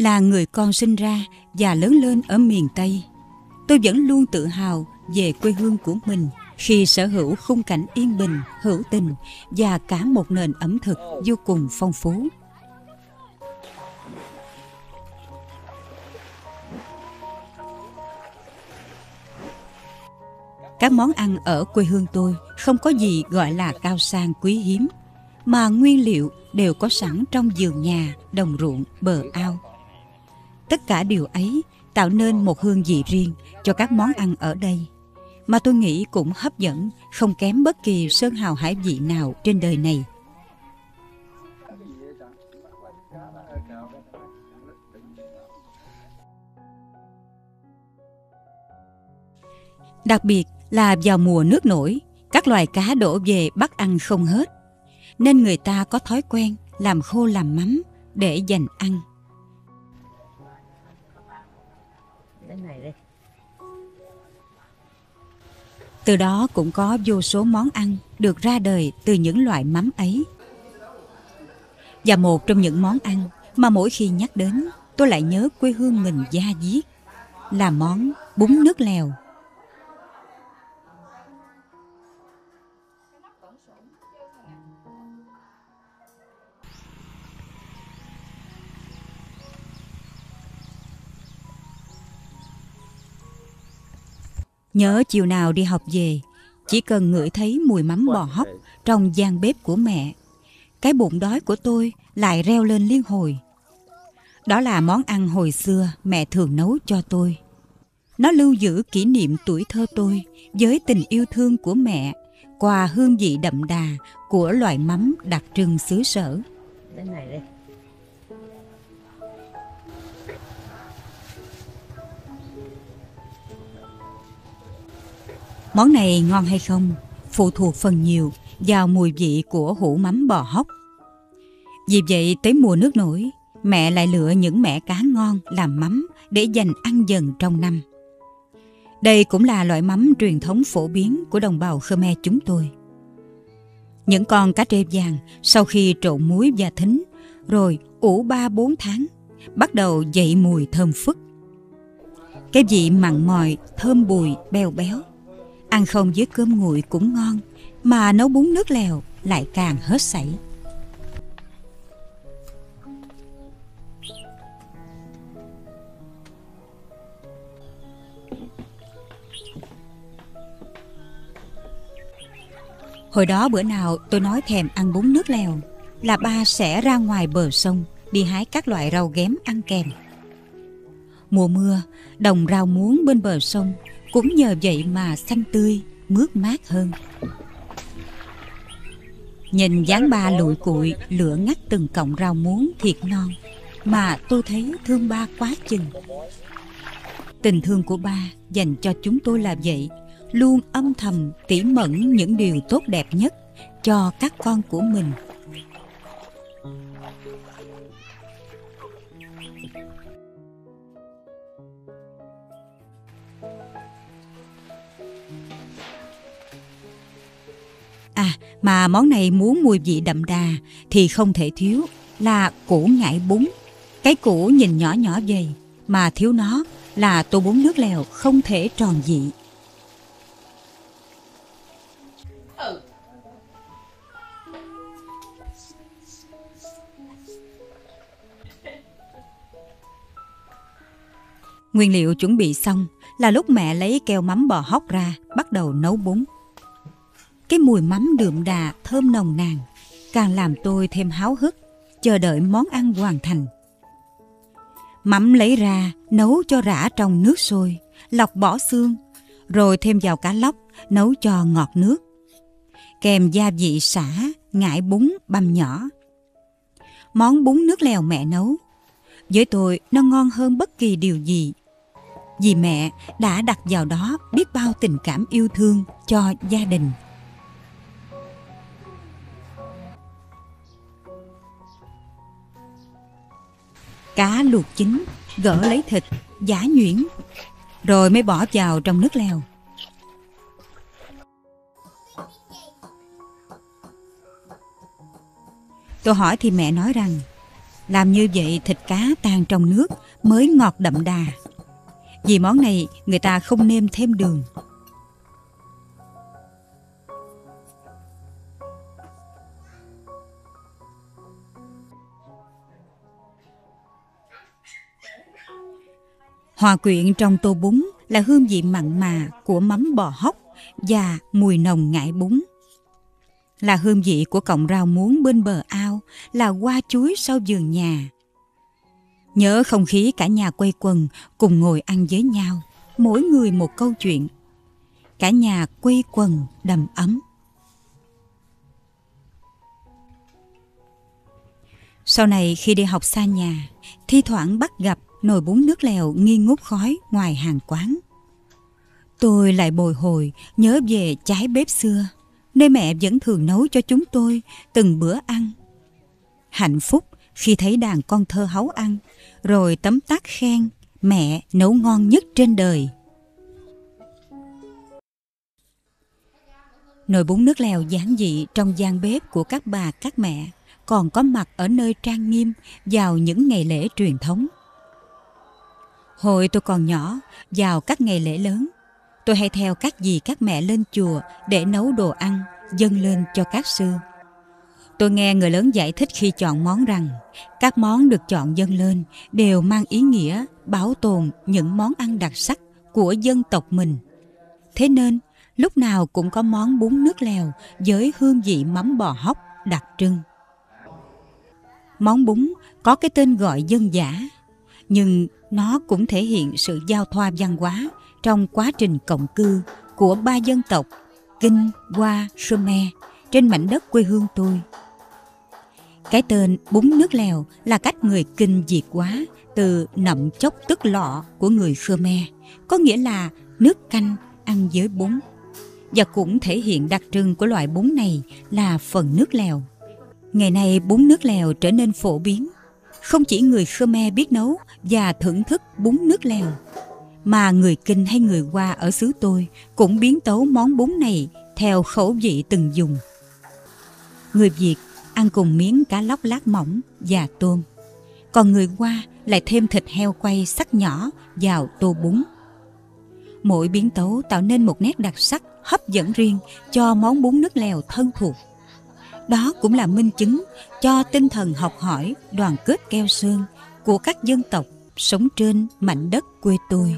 Là người con sinh ra và lớn lên ở miền Tây, tôi vẫn luôn tự hào về quê hương của mình khi sở hữu khung cảnh yên bình, hữu tình và cả một nền ẩm thực vô cùng phong phú. Các món ăn ở quê hương tôi không có gì gọi là cao sang quý hiếm, mà nguyên liệu đều có sẵn trong vườn nhà, đồng ruộng, bờ ao. Tất cả điều ấy tạo nên một hương vị riêng cho các món ăn ở đây mà tôi nghĩ cũng hấp dẫn không kém bất kỳ sơn hào hải vị nào trên đời này. Đặc biệt là vào mùa nước nổi, các loài cá đổ về bắt ăn không hết. Nên người ta có thói quen làm khô làm mắm để dành ăn. Từ đó cũng có vô số món ăn được ra đời từ những loại mắm ấy. Và một trong những món ăn mà mỗi khi nhắc đến, tôi lại nhớ quê hương mình gia diết là món bún nước lèo. Nhớ chiều nào đi học về, chỉ cần ngửi thấy mùi mắm bò hóc trong gian bếp của mẹ, cái bụng đói của tôi lại reo lên liên hồi. Đó là món ăn hồi xưa mẹ thường nấu cho tôi. Nó lưu giữ kỷ niệm tuổi thơ tôi với tình yêu thương của mẹ qua hương vị đậm đà của loại mắm đặc trưng xứ sở. Đây này đây. Món này ngon hay không phụ thuộc phần nhiều vào mùi vị của hũ mắm bò hóc. Vì vậy tới mùa nước nổi, mẹ lại lựa những mẻ cá ngon làm mắm để dành ăn dần trong năm. Đây cũng là loại mắm truyền thống phổ biến của đồng bào Khmer chúng tôi. Những con cá trê vàng sau khi trộn muối và thính rồi ủ 3-4 tháng bắt đầu dậy mùi thơm phức. Cái vị mặn mòi, thơm bùi, beo béo Ăn không với cơm nguội cũng ngon, Mà nấu bún nước lèo lại càng hết sảy. Hồi đó bữa nào tôi nói thèm ăn bún nước lèo Là ba sẽ ra ngoài bờ sông Đi hái các loại rau ghém ăn kèm. Mùa mưa, Đồng rau muống bên bờ sông cũng nhờ vậy mà xanh tươi, mướt mát hơn. Nhìn dáng ba lụi cụi, lửa ngắt từng cọng rau muống thiệt non, mà tôi thấy thương ba quá chừng. Tình thương của ba dành cho chúng tôi là vậy, luôn âm thầm tỉ mẩn những điều tốt đẹp nhất cho các con của mình. Mà món này muốn mùi vị đậm đà thì không thể thiếu là củ ngải bún. Cái củ nhìn nhỏ nhỏ vậy mà thiếu nó là tô bún nước lèo không thể tròn dị. Nguyên liệu chuẩn bị xong là lúc mẹ lấy keo mắm bò hóc ra, bắt đầu nấu bún. Cái mùi mắm đượm đà thơm nồng nàn càng làm tôi thêm háo hức chờ đợi món ăn hoàn thành. Mắm lấy ra nấu cho rã trong nước sôi, lọc bỏ xương, rồi thêm vào cá lóc nấu cho ngọt nước. Kèm gia vị xả, ngải bún băm nhỏ. Món bún nước lèo mẹ nấu, với tôi nó ngon hơn bất kỳ điều gì. Vì mẹ đã đặt vào đó biết bao tình cảm yêu thương cho gia đình. Luộc chín, gỡ lấy thịt, giả nhuyễn, rồi mới bỏ vào trong nước lèo. Tôi hỏi thì mẹ nói rằng Làm như vậy thịt cá tan trong nước mới ngọt đậm đà. Vì món này người ta không nêm thêm đường. Hòa quyện trong tô bún là hương vị mặn mà của mắm bò hóc và mùi nồng ngải bún. Là hương vị của cọng rau muống bên bờ ao, là hoa chuối sau vườn nhà. Nhớ không khí cả nhà quay quần cùng ngồi ăn với nhau, mỗi người một câu chuyện. Cả nhà quay quần đầm ấm. Sau này khi đi học xa nhà, thi thoảng bắt gặp nồi bún nước lèo nghi ngút khói ngoài hàng quán. Tôi lại bồi hồi nhớ về trái bếp xưa, nơi mẹ vẫn thường nấu cho chúng tôi từng bữa ăn. Hạnh phúc khi thấy đàn con thơ háu ăn, rồi tấm tắc khen mẹ nấu ngon nhất trên đời. Nồi bún nước lèo giản dị trong gian bếp của các bà các mẹ còn có mặt ở nơi trang nghiêm vào những ngày lễ truyền thống. Hồi tôi còn nhỏ, vào các ngày lễ lớn, tôi hay theo các dì các mẹ lên chùa để nấu đồ ăn, dâng lên cho các sư. Tôi nghe người lớn giải thích khi chọn món rằng các món được chọn dâng lên đều mang ý nghĩa bảo tồn những món ăn đặc sắc của dân tộc mình. Thế nên, lúc nào cũng có món bún nước lèo với hương vị mắm bò hóc đặc trưng. Món bún có cái tên gọi dân dã, nhưng nó cũng thể hiện sự giao thoa văn hóa trong quá trình cộng cư của ba dân tộc Kinh, Hoa, Khmer trên mảnh đất quê hương tôi. Cái tên bún nước lèo là cách người Kinh diệt quá từ nậm chốc tức lọ của người Khmer, có nghĩa là nước canh ăn với bún. Và cũng thể hiện đặc trưng của loại bún này là phần nước lèo. Ngày nay bún nước lèo trở nên phổ biến không chỉ người Khmer biết nấu và thưởng thức bún nước lèo, mà người Kinh hay người Hoa ở xứ tôi cũng biến tấu món bún này theo khẩu vị từng dùng. Người Việt ăn cùng miếng cá lóc lát mỏng và tôm, còn người Hoa lại thêm thịt heo quay sắc nhỏ vào tô bún. Mỗi biến tấu tạo nên một nét đặc sắc hấp dẫn riêng cho món bún nước lèo thân thuộc. Đó cũng là minh chứng cho tinh thần học hỏi đoàn kết keo sơn của các dân tộc sống trên mảnh đất quê tôi.